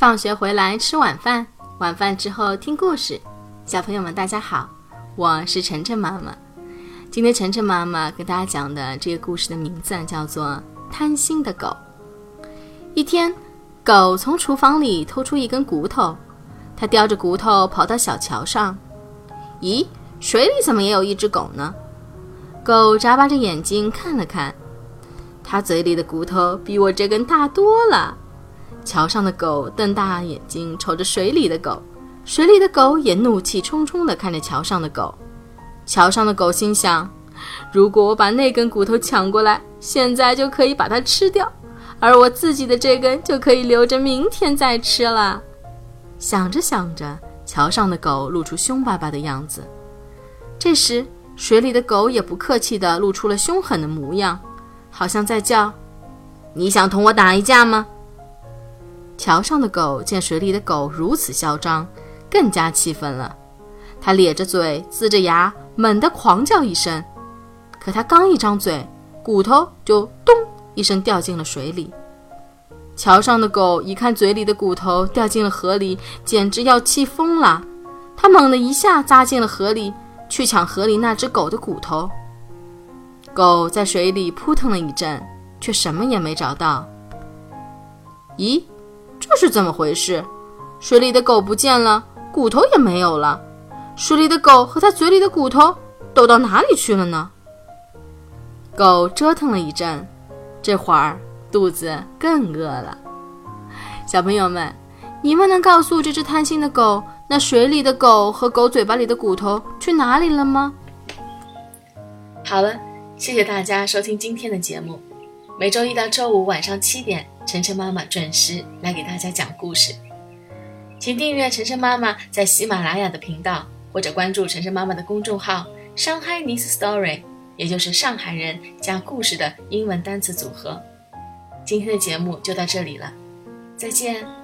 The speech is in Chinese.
放学回来吃晚饭，晚饭之后听故事。小朋友们，大家好，我是晨晨妈妈。今天晨晨妈妈给大家讲的这个故事的名字叫做《贪心的狗》。一天，狗从厨房里偷出一根骨头，它叼着骨头跑到小桥上。咦，水里怎么也有一只狗呢？狗眨巴着眼睛看了看，它嘴里的骨头比我这根大多了。桥上的狗瞪大眼睛瞅着水里的狗，水里的狗也怒气冲冲地看着桥上的狗。桥上的狗心想：如果我把那根骨头抢过来，现在就可以把它吃掉，而我自己的这根就可以留着明天再吃了。想着想着，桥上的狗露出凶巴巴的样子。这时，水里的狗也不客气地露出了凶狠的模样，好像在叫：“你想同我打一架吗？”桥上的狗见水里的狗如此嚣张，更加气愤了。它咧着嘴，呲着牙，猛地狂叫一声。可它刚一张嘴，骨头就咚一声掉进了水里。桥上的狗一看嘴里的骨头掉进了河里，简直要气疯了。它猛地一下扎进了河里，去抢河里那只狗的骨头。狗在水里扑腾了一阵，却什么也没找到。咦？这是怎么回事？水里的狗不见了，骨头也没有了。水里的狗和它嘴里的骨头都到哪里去了呢？狗折腾了一阵，这会儿肚子更饿了。小朋友们，你们能告诉这只贪心的狗，那水里的狗和狗嘴巴里的骨头去哪里了吗？好了，谢谢大家收听今天的节目。每周一到周五晚上七点。晨晨妈妈准时来给大家讲故事，请订阅晨晨妈妈在喜马拉雅的频道，或者关注晨晨妈妈的公众号“上海 Nice Story”，也就是上海人加故事的英文单词组合。今天的节目就到这里了，再见。